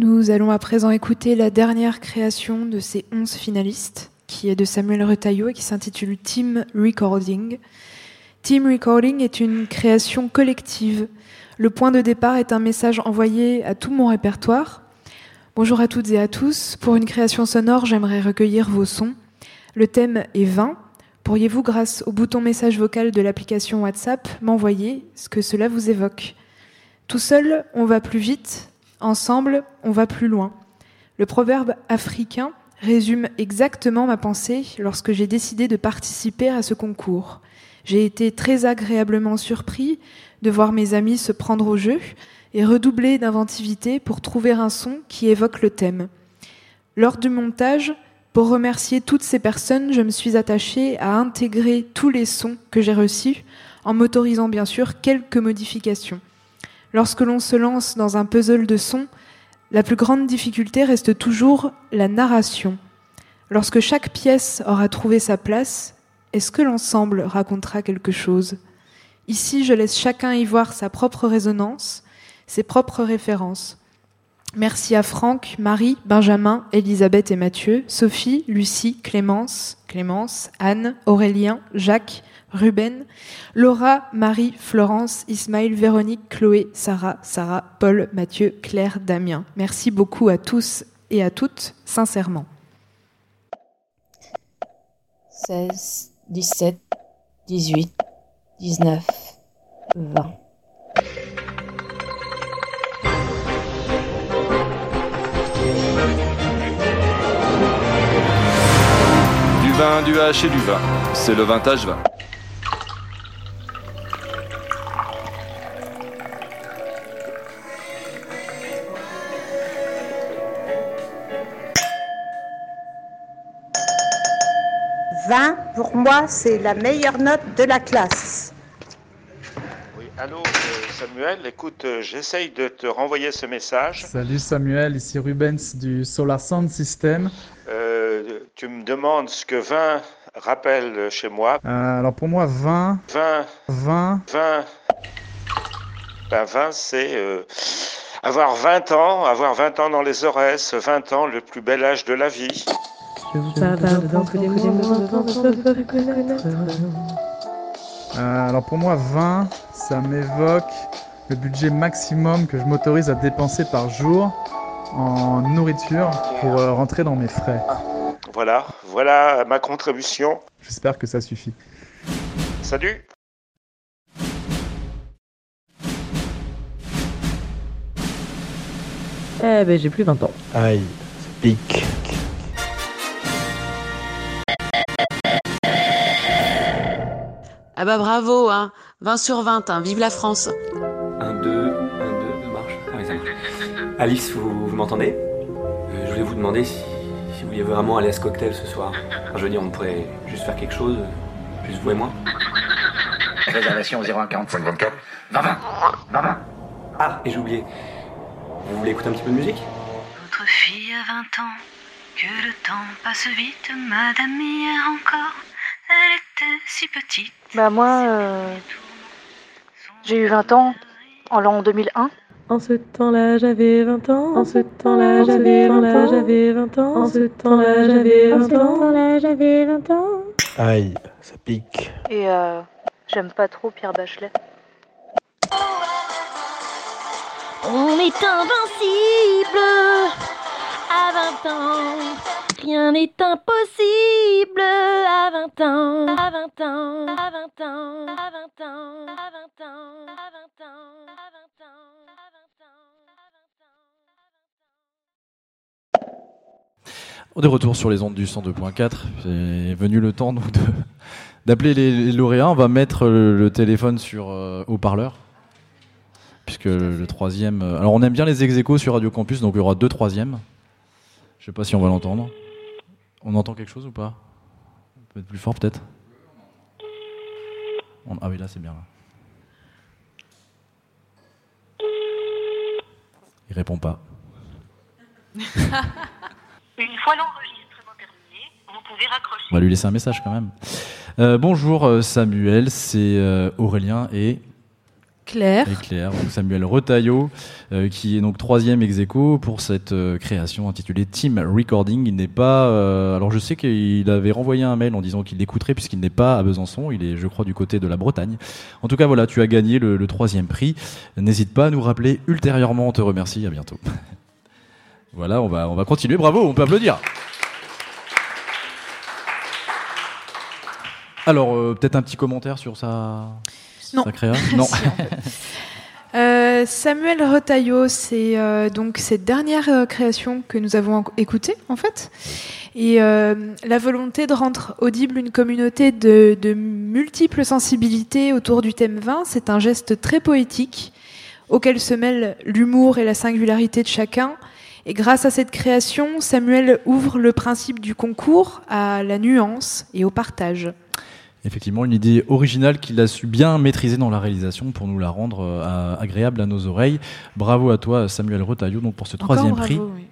Nous allons à présent écouter la dernière création de ces onze finalistes, qui est de Samuel Retailleau et qui s'intitule Team Recording. Team Recording est une création collective. Le point de départ est un message envoyé à tout mon répertoire. Bonjour à toutes et à tous. Pour une création sonore, j'aimerais recueillir vos sons. Le thème est 20. Pourriez-vous, grâce au bouton message vocal de l'application WhatsApp, m'envoyer ce que cela vous évoque? Tout seul, on va plus vite. Ensemble, on va plus loin. Le proverbe africain résume exactement ma pensée lorsque j'ai décidé de participer à ce concours. J'ai été très agréablement surpris de voir mes amis se prendre au jeu et redoubler d'inventivité pour trouver un son qui évoque le thème. Lors du montage, pour remercier toutes ces personnes, je me suis attachée à intégrer tous les sons que j'ai reçus, en m'autorisant bien sûr quelques modifications. Lorsque l'on se lance dans un puzzle de sons, la plus grande difficulté reste toujours la narration. Lorsque chaque pièce aura trouvé sa place, est-ce que l'ensemble racontera quelque chose? Ici, je laisse chacun y voir sa propre résonance, ses propres références. Merci à Franck, Marie, Benjamin, Elisabeth et Mathieu, Sophie, Lucie, Clémence, Clémence, Anne, Aurélien, Jacques, Ruben, Laura, Marie, Florence, Ismaël, Véronique, Chloé, Sarah, Sarah, Paul, Mathieu, Claire, Damien. Merci beaucoup à tous et à toutes, sincèrement. 16, 17, 18, 19, 20. Du vin, du H et du vin. C'est le vintage vin. Pour moi, c'est la meilleure note de la classe. Oui, allô euh, Samuel, écoute, euh, j'essaye de te renvoyer ce message. Salut Samuel, ici Rubens du Solar Sound System. Euh, tu me demandes ce que 20 rappelle chez moi. alors pour moi, 20. 20. 20. 20. Ben 20, c'est avoir 20 ans, avoir 20 ans dans les oreilles, 20 ans, le plus bel âge de la vie. Je vous parle euh, alors pour moi, 20, ça m'évoque le budget maximum que je m'autorise à dépenser par jour en nourriture pour euh, rentrer dans mes frais. Voilà, voilà ma contribution. J'espère que ça suffit. Salut Eh ben j'ai plus 20 ans. Aïe, c'est pique. Ah bah bravo, hein. 20 sur 20, hein. vive la France. 1, 2, 1, 2, ça marche. Ah oui, ça marche. Alice, vous, vous m'entendez? Euh, Je voulais vous demander si, si, vous vouliez vraiment aller à ce cocktail ce soir. je veux dire, on pourrait juste faire quelque chose, juste vous et moi. Réservation 0145 24 20 20 20 20 Ah, et j'ai oublié. Vous voulez écouter un petit peu de musique? Votre fille a 20 ans, que le temps passe vite, madame hier encore, elle était si petite. Bah moi, euh, j'ai eu 20 ans en l'an 2001. En ce temps-là, j'avais 20 ans. En ce temps-là, j'avais 20 ans. J'avais 20 ans. En ce temps-là, j'avais 20 ans. En ce temps-là, j'avais 20 ans. Aïe, ça pique. Et euh, j'aime pas trop Pierre Bachelet. On est invincible à 20 ans. Rien n'est impossible à 20 ans, à 20 ans, à 20 ans, à 20 ans, à 20 ans, à 20 ans, à 20 ans. On est retour sur les ondes du 102.4. C'est venu le temps donc de d'appeler les, lauréats. On va mettre le, téléphone sur euh, haut-parleur. Puisque le, troisième. Euh, alors on aime bien les ex sur Radio Campus, donc il y aura deux troisièmes. Je sais pas si on va l'entendre. On entend quelque chose ou pas? On peut être plus fort peut-être? Ah oui, là c'est bien. Il répond pas. Une fois l'enregistrement terminé, vous pouvez raccrocher. On va lui laisser un message quand même. Euh, bonjour euh, Samuel, c'est euh, Aurélien et Claire. Donc Samuel Retailleau, euh, qui est donc troisième ex aequo pour cette euh, création intitulée Team Recording. Il n'est pas. euh, alors je sais qu'il avait renvoyé un mail en disant qu'il l'écouterait puisqu'il n'est pas à Besançon. Il est, je crois, du côté de la Bretagne. En tout cas, voilà, tu as gagné le, troisième prix. N'hésite pas à nous rappeler ultérieurement. On te remercie. À bientôt. voilà, on va, on va continuer. Bravo, on peut applaudir. Alors, peut-être un petit commentaire sur sa, Non. Euh, Samuel Retailleau, c'est euh, donc cette dernière euh, création que nous avons écoutée, en fait. Et euh, la volonté de rendre audible une communauté de, de multiples sensibilités autour du thème vin, c'est un geste très poétique auquel se mêlent l'humour et la singularité de chacun. Et grâce à cette création, Samuel ouvre le principe du concours à la nuance et au partage. Effectivement, une idée originale qu'il a su bien maîtriser dans la réalisation pour nous la rendre euh, agréable à nos oreilles. Bravo à toi, Samuel Retailleau, donc pour ce Encore troisième bravo, prix. oui.